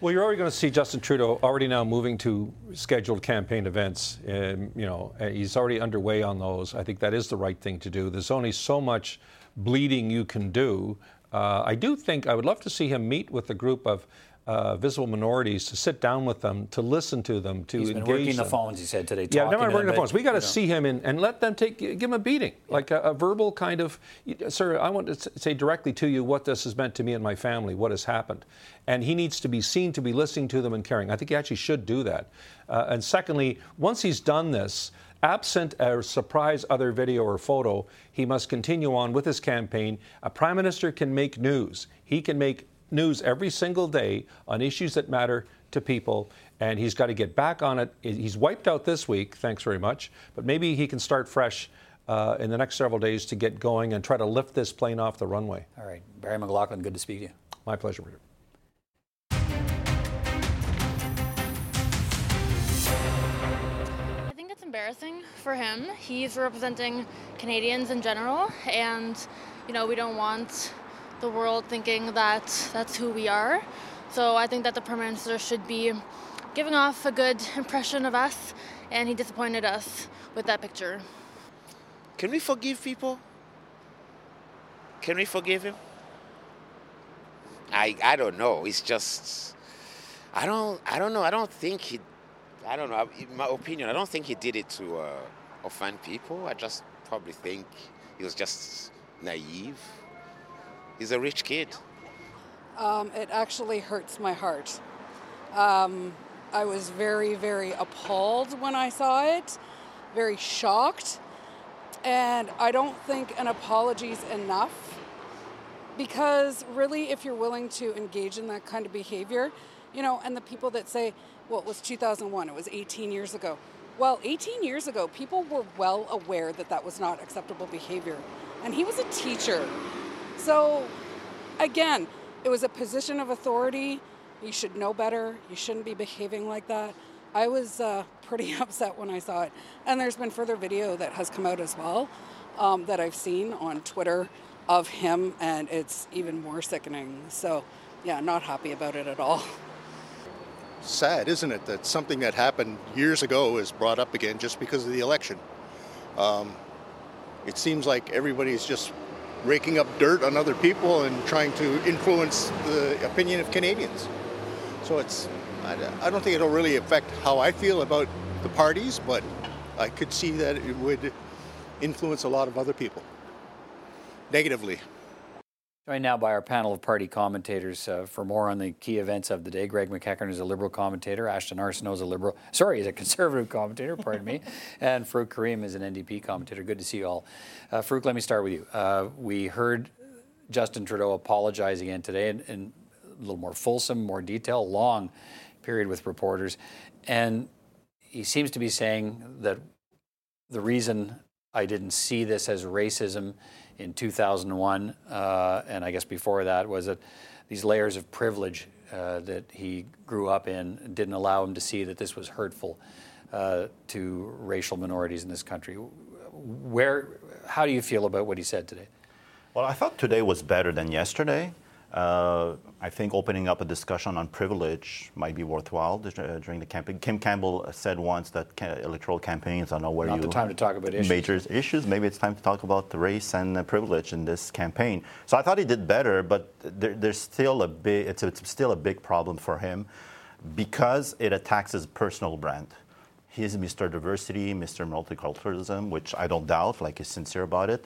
Well, you're already going to see Justin Trudeau already now moving to scheduled campaign events. Um, you know, he's already underway on those. I think that is the right thing to do. There's only so much bleeding you can do. Uh, I do think I would love to see him meet with a group of uh, visible minorities to sit down with them, to listen to them, to He's been engage working the phones, he said today. Yeah, never working the phones. We got to you know. see him and, and let them take, give him a beating, like a, a verbal kind of, sir, I want to say directly to you what this has meant to me and my family, what has happened. And he needs to be seen to be listening to them and caring. I think he actually should do that. Uh, and secondly, once he's done this, absent a surprise other video or photo, he must continue on with his campaign. A prime minister can make news. He can make news every single day on issues that matter to people, and he's got to get back on it. He's wiped out this week, thanks very much, but maybe he can start fresh uh, in the next several days to get going and try to lift this plane off the runway. All right, Barry McLaughlin, good to speak to you. My pleasure, Peter. I think it's embarrassing for him. He's representing Canadians in general, and you know we don't want the world thinking that that's who we are. So I think that the prime minister should be giving off a good impression of us, and he disappointed us with that picture. Can we forgive people? Can we forgive him? I I don't know. It's just I don't I don't know. I don't think he I don't know. In my opinion, I don't think he did it to uh, offend people. I just probably think he was just naive. He's a rich kid. Um, it actually hurts my heart. Um, I was very, very appalled when I saw it, very shocked, and I don't think an apology is enough because really, if you're willing to engage in that kind of behavior, you know, and the people that say, well, it was 2001, it was 18 years ago. Well, 18 years ago, people were well aware that that was not acceptable behavior. And he was a teacher. So, again, it was a position of authority. You should know better. You shouldn't be behaving like that. I was uh, pretty upset when I saw it. And there's been further video that has come out as well um, that I've seen on Twitter of him, and it's even more sickening. So, yeah, not happy about it at all. sad, isn't it, that something that happened years ago is brought up again just because of the election? Um, it seems like everybody's just raking up dirt on other people and trying to influence the opinion of Canadians. So it's, I, don't think it'll really affect how I feel about the parties, but I could see that it would influence a lot of other people negatively. Joined now by our panel of party commentators uh, for more on the key events of the day. Greg McEachern is a Liberal commentator. Ashton Arsenault is a Liberal, sorry, he's a Conservative commentator, pardon me. And Farouk Karim is an NDP commentator. Good to see you all. Uh, Farouk, let me start with you. Uh, we heard Justin Trudeau apologize again today in, in a little more fulsome, more detail, long period with reporters. And he seems to be saying that the reason I didn't see this as racism in 2001, uh, and I guess before that, was that these layers of privilege uh, that he grew up in didn't allow him to see that this was hurtful uh, to racial minorities in this country. Where, how do you feel about what he said today? Well, I thought today was better than yesterday. Uh, I think opening up a discussion on privilege might be worthwhile uh, during the campaign. Kim Campbell said once that electoral campaigns are not where Not you the time to talk about issues. major issues. Maybe it's time to talk about the race and uh, privilege in this campaign. So I thought he did better, but there, there's still a big. It's, it's still a big problem for him because it attacks his personal brand. He's Mr. Diversity, Mr. Multiculturalism, which I don't doubt, like he's sincere about it.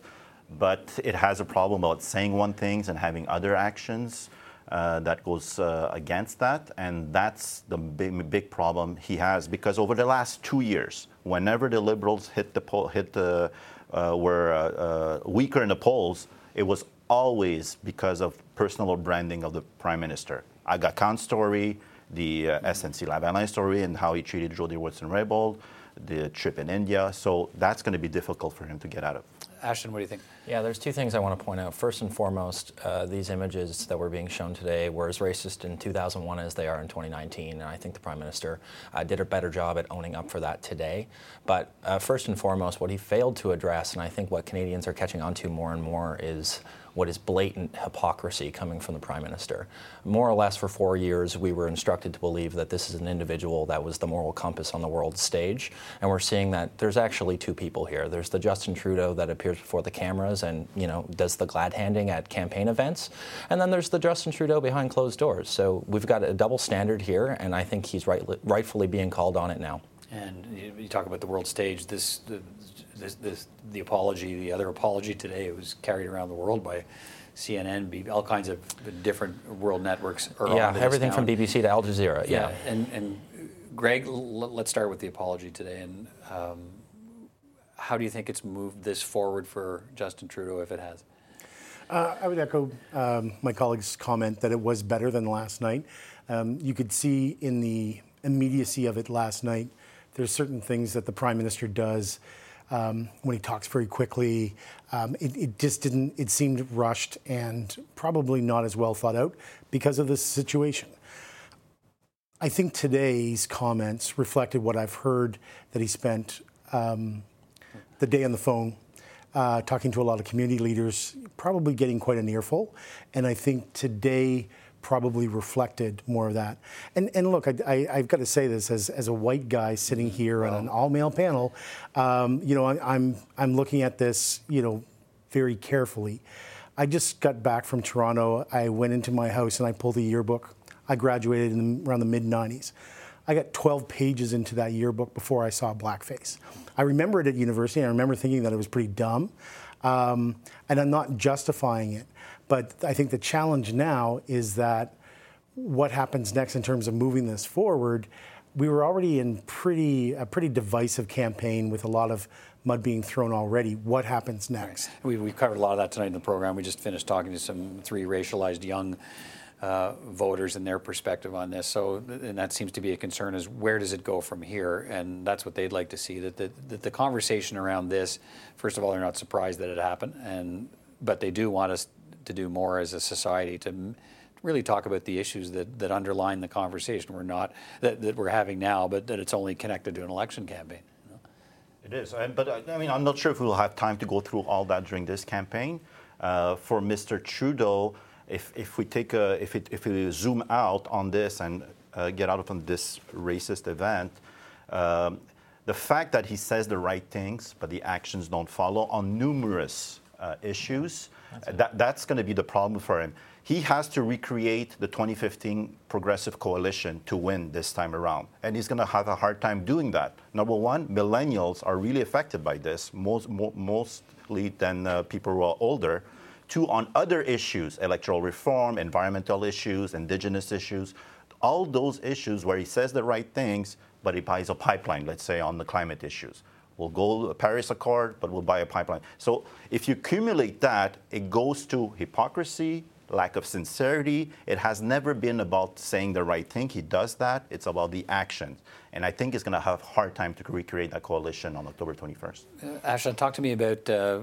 But it has a problem about saying one thing and having other actions uh, that goes uh, against that. And that's the big, big problem he has because over the last two years, whenever the Liberals hit the poll, hit the, uh, were uh, uh, weaker in the polls, it was always because of personal branding of the Prime Minister. Aga Khan story, the uh, SNC Lavalin story, and how he treated Jody Wilson-Raybould, the trip in India. So that's going to be difficult for him to get out of. Ashton, what do you think? Yeah, there's two things I want to point out. First and foremost, uh, these images that were being shown today were as racist in 2001 as they are in 2019, and I think the Prime Minister uh, did a better job at owning up for that today. But uh, first and foremost, what he failed to address, and I think what Canadians are catching on to more and more, is what is blatant hypocrisy coming from the Prime Minister. More or less, for four years, we were instructed to believe that this is an individual that was the moral compass on the world stage, and we're seeing that there's actually two people here. There's the Justin Trudeau that appears before the cameras and you know does the glad handing at campaign events, and then there's the Justin Trudeau behind closed doors. So we've got a double standard here, and I think he's right, rightfully being called on it now. And you talk about the world stage. This, this, this, the apology, the other apology today, it was carried around the world by CNN, all kinds of different world networks. yeah, everything from BBC to Al Jazeera. Yeah, yeah. and and Greg, let's start with the apology today. And um, how do you think it's moved this forward for Justin Trudeau, if it has? Uh, I would echo um, my colleague's comment that it was better than last night. Um, you could see in the immediacy of it last night, there's certain things that the Prime Minister does um, when he talks very quickly. Um, it, it, just didn't, it seemed rushed and probably not as well thought out because of the situation. I think today's comments reflected what I've heard that he spent um, the day on the phone uh, talking to a lot of community leaders, probably getting quite an earful. And I think today, probably reflected more of that. And, and look, I, have got to say this as, as a white guy sitting here on an all male panel, um, you know, I, I'm, I'm looking at this, you know, very carefully. I just got back from Toronto. I went into my house and I pulled a yearbook. I graduated in the, around the mid 90s. I got 12 pages into that yearbook before I saw blackface. I remember it at university. And I remember thinking that it was pretty dumb. Um, and I'm not justifying it. But I think the challenge now is that what happens next in terms of moving this forward. We were already in pretty a pretty divisive campaign with a lot of mud being thrown already. What happens next? Right. We, we covered a lot of that tonight in the program. We just finished talking to some three racialized young uh, voters and their perspective on this. So, and that seems to be a concern: is where does it go from here? And that's what they'd like to see. That the, that the conversation around this, first of all, they're not surprised that it happened, and but they do want us to do more as a society to really talk about the issues that, that underline the conversation we're not that, that we're having now, but that it's only connected to an election campaign. It is, but uh, I mean, I'm not sure if we'll have time to go through all that during this campaign. Uh, for Mr. Trudeau, if, if we take a, if, it, if we zoom out on this and uh, get out of this racist event, um, the fact that he says the right things but the actions don't follow on numerous uh, issues that's, that, that's going to be the problem for him. He has to recreate the 2015 Progressive Coalition to win this time around. And he's going to have a hard time doing that. Number one, millennials are really affected by this, most, mostly than uh, people who are older. Two, on other issues, electoral reform, environmental issues, indigenous issues, all those issues where he says the right things, but he buys a pipeline, let's say, on the climate issues. We'll go to Paris Accord, but we'll buy a pipeline. So if you accumulate that, it goes to hypocrisy, lack of sincerity. It has never been about saying the right thing. He does that. It's about the actions. And I think he's going to have a hard time to recreate that coalition on October 21st. Uh, Ashton, talk to me about uh,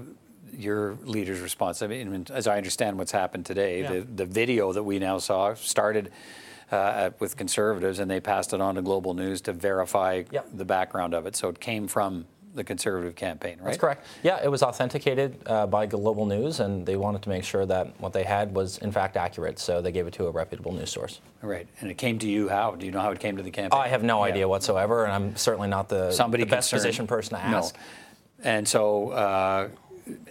your leader's response. I mean, as I understand what's happened today, yeah. the, the video that we now saw started uh, with conservatives and they passed it on to Global News to verify yep. the background of it. So it came from the conservative campaign, right? That's correct. Yeah, it was authenticated uh, by Global News, and they wanted to make sure that what they had was in fact accurate, so they gave it to a reputable news source. Right, and it came to you how? Do you know how it came to the campaign? I have no yeah. idea whatsoever, and I'm certainly not the, Somebody the best positioned person to ask. No. And so, uh,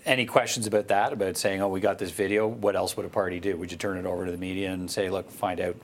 any questions about that? About saying, "Oh, we got this video." What else would a party do? Would you turn it over to the media and say, "Look, find out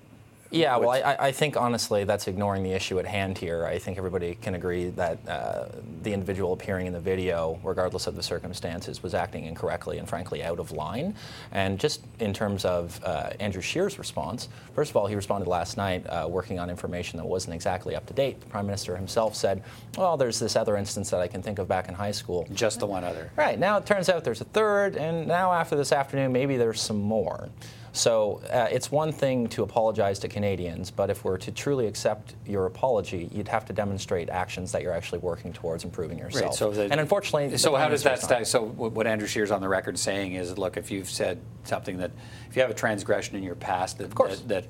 Yeah, well, I, I think honestly that's ignoring the issue at hand here. I think everybody can agree that uh, the individual appearing in the video, regardless of the circumstances, was acting incorrectly and frankly out of line. And just in terms of uh, Andrew Scheer's response, first of all, he responded last night uh, working on information that wasn't exactly up to date. The Prime Minister himself said, well, there's this other instance that I can think of back in high school. Just the one other. Right, now it turns out there's a third, and now after this afternoon, maybe there's some more. So uh, it's one thing to apologize to Canadians, but if we're to truly accept your apology, you'd have to demonstrate actions that you're actually working towards improving yourself. Right. So the, and unfortunately, so how does that? Minister's so what Andrew Scheer's on the record saying is, look, if you've said something that, if you have a transgression in your past that that, that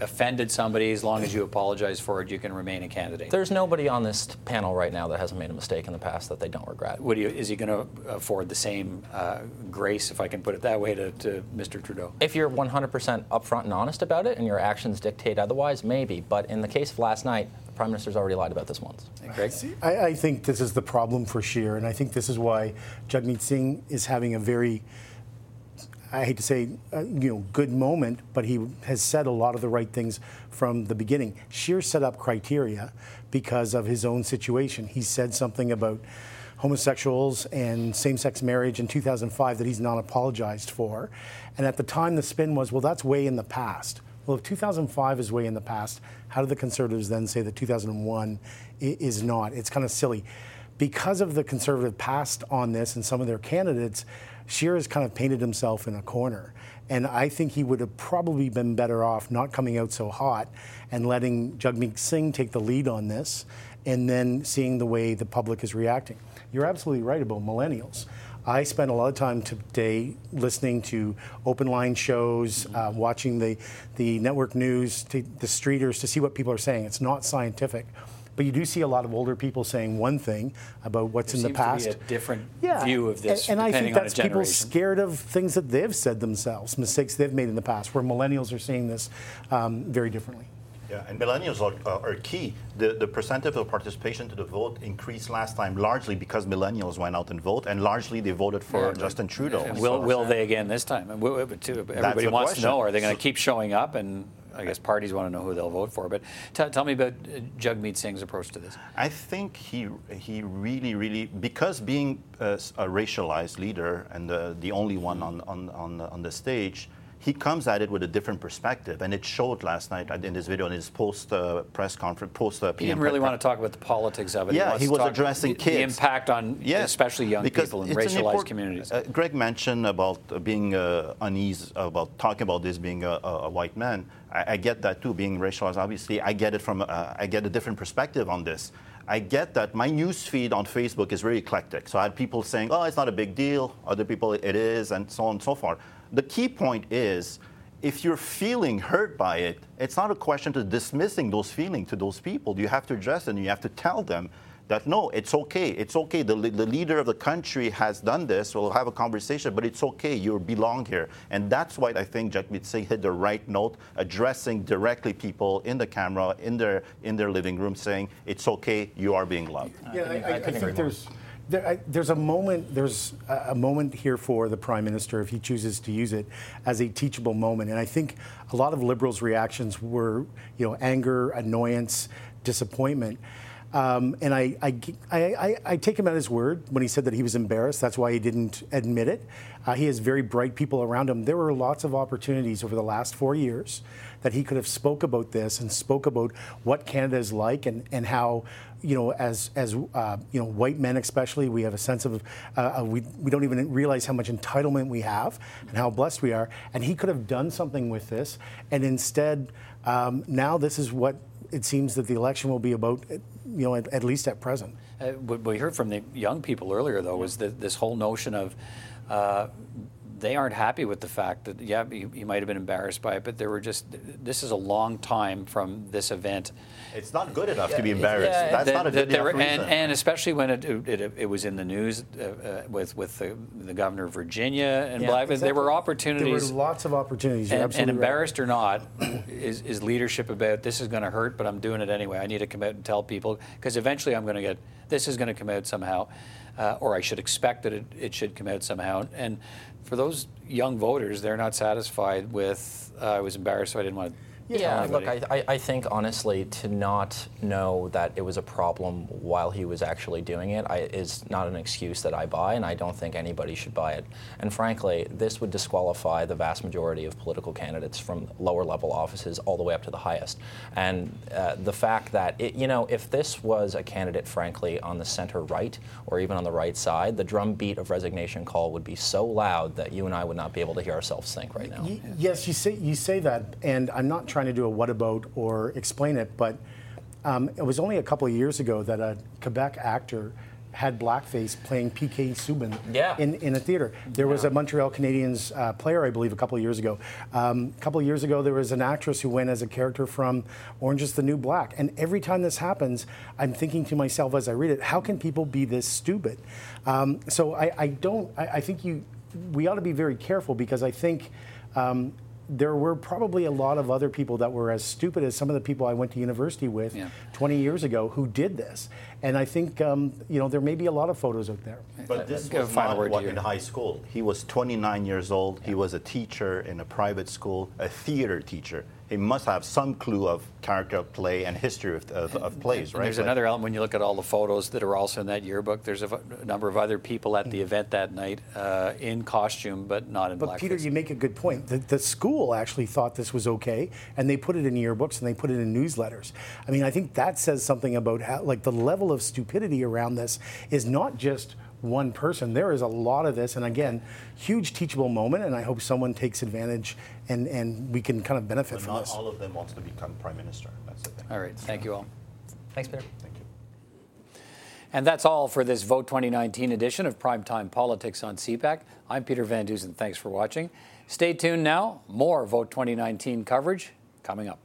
offended somebody, as long as you apologize for it, you can remain a candidate. There's nobody on this panel right now that hasn't made a mistake in the past that they don't regret. Would you, is he going to afford the same uh, grace, if I can put it that way, to, to Mr. Trudeau? If you're 100% upfront and honest about it and your actions dictate otherwise, maybe. But in the case of last night, the Prime Minister's already lied about this once. I, I think this is the problem for Scheer, and I think this is why Jagmeet Singh is having a very, I hate to say, uh, you know, good moment, but he has said a lot of the right things from the beginning. Scheer set up criteria because of his own situation. He said something about homosexuals and same-sex marriage in 2005 that he's not apologized for, and at the time the spin was, well, that's way in the past. Well, if 2005 is way in the past, how do the Conservatives then say that 2001 is not? It's kind of silly. Because of the Conservative past on this and some of their candidates, Scheer has kind of painted himself in a corner. And I think he would have probably been better off not coming out so hot and letting Jagmeet Singh take the lead on this and then seeing the way the public is reacting. You're absolutely right about millennials. I spent a lot of time today listening to open line shows, uh, watching the, the network news, the streeters to see what people are saying. It's not scientific. But you do see a lot of older people saying one thing about what's There in the past. a different yeah. view of this, And, and I think that's people scared of things that they've said themselves, mistakes they've made in the past, where millennials are seeing this um, very differently. Yeah, and millennials are, uh, are key. The, the percentage of participation to the vote increased last time largely because millennials went out and voted, and largely they voted for Yeah, Justin Trudeau. And will, So- will they again this time? And will- but Everybody wants question. to know, are they going to So- keep showing up? And I guess parties want to know who they'll vote for. But t- tell me about uh, Jagmeet Singh's approach to this. I think he he really really because being a racialized leader and the, the only one on on on the, on the stage, he comes at it with a different perspective, and it showed last night in this video in his post uh, press conference post uh, He didn't really want to talk about the politics of it. Yeah, wants he was addressing the, kids. The impact on Yes, especially young people in racialized communities. Uh, Greg mentioned about uh, being uh, uneasy about talking about this being a, a, a white man. I, I get that too, being racialized. Obviously, I get it from uh, I get a different perspective on this. I get that my news feed on Facebook is very eclectic. So I had people saying, "Oh, it's not a big deal." Other people, it is, and so on and so forth. The key point is if you're feeling hurt by it, it's not a question to dismissing those feelings to those people. You have to address and you have to tell them that no, it's okay. It's okay. The, the leader of the country has done this. We'll have a conversation, but it's okay. You belong here. And that's why I think Jagmeet Singh hit the right note, addressing directly people in the camera, in their, in their living room, saying, it's okay. You are being loved. Yeah, I, I, I think there's there, I, there's a moment there's a, moment here for the prime minister if he chooses to use it as a teachable moment, and I think a lot of liberals' reactions were you know anger, annoyance, disappointment. Um, and I, I, I, I- I take him at his word when he said that he was embarrassed. That's why he didn't admit it. Uh, he has very bright people around him. There were lots of opportunities over the last four years that he could have spoke about this and spoke about what Canada is like and, and how, you know, as, as uh, you know, white men especially, we have a sense of, uh, we, we don't even realize how much entitlement we have and how blessed we are. And he could have done something with this. And instead, um, now this is what it seems that the election will be about, you know, at, at least at present. Uh, what we heard from the young people earlier, though, was that this whole notion of uh, they aren't happy with the fact that, yeah, you, you might have been embarrassed by it, but there were just, this is a long time from this event. It's not good enough to be embarrassed. That's that- not a good there enough were- and, reason. and especially when it, it, it was in the news uh, uh, with, with the, the governor of Virginia and Yeah, Black, there were opportunities. There were lots of opportunities. You're And, and absolutely right. embarrassed or not, is, is leadership about this is going to hurt, but I'm doing it anyway. I need to come out and tell people because eventually I'm going to get this is going to come out somehow, uh, or I should expect that it, it should come out somehow. And for those young voters, they're not satisfied with uh, I was embarrassed, so I didn't want to Yeah, look, I, I, I think honestly, to not know that it was a problem while he was actually doing it I, is not an excuse that I buy, and I don't think anybody should buy it. And frankly, this would disqualify the vast majority of political candidates from lower level offices all the way up to the highest. And uh, the fact that, it, you know, if this was a candidate, frankly, on the center right or even on the right side, the drumbeat of resignation call would be so loud that you and I would not be able to hear ourselves think right now. Y- Yes, you say you say that, and I'm not trying to do a what about or explain it, but um, it was only a couple of years ago that a Quebec actor had blackface playing PK Subban Yeah. in, in a theater. There was a Montreal Canadiens uh, player, I believe, a couple of years ago. Um, a couple of years ago, there was an actress who went as a character from Orange is the New Black. And every time this happens, I'm thinking to myself as I read it, how can people be this stupid? Um, so I, I don't, I, I think you, we ought to be very careful because I think um, there were probably a lot of other people that were as stupid as some of the people I went to university with 20 years ago who did this. And I think, um, you know, there may be a lot of photos out there. But this Give a was final not word to what in high school. He was 29 years old. He was a teacher in a private school, a theater teacher. He must have some clue of character of play and history of, of, of plays, And right? There's But- another element when you look at all the photos that are also in that yearbook. There's a number of other people at the event that night uh, in costume, but not in black. But blackface. Peter, you make a good point. The, the school actually thought this was okay, and they put it in yearbooks and they put it in newsletters. I mean, I think that says something about how, like, the level of stupidity around this is not just one person. There is a lot of this, and again, huge teachable moment. And I hope someone takes advantage, and and we can kind of benefit But from not this. all of them wants to become prime minister. That's the thing. All right, thank you all. Thanks, Peter. Thank you. And that's all for this Vote 2019 edition of Primetime Politics on CPAC. I'm Peter Van Dusen. Thanks for watching. Stay tuned now. More Vote 2019 coverage coming up.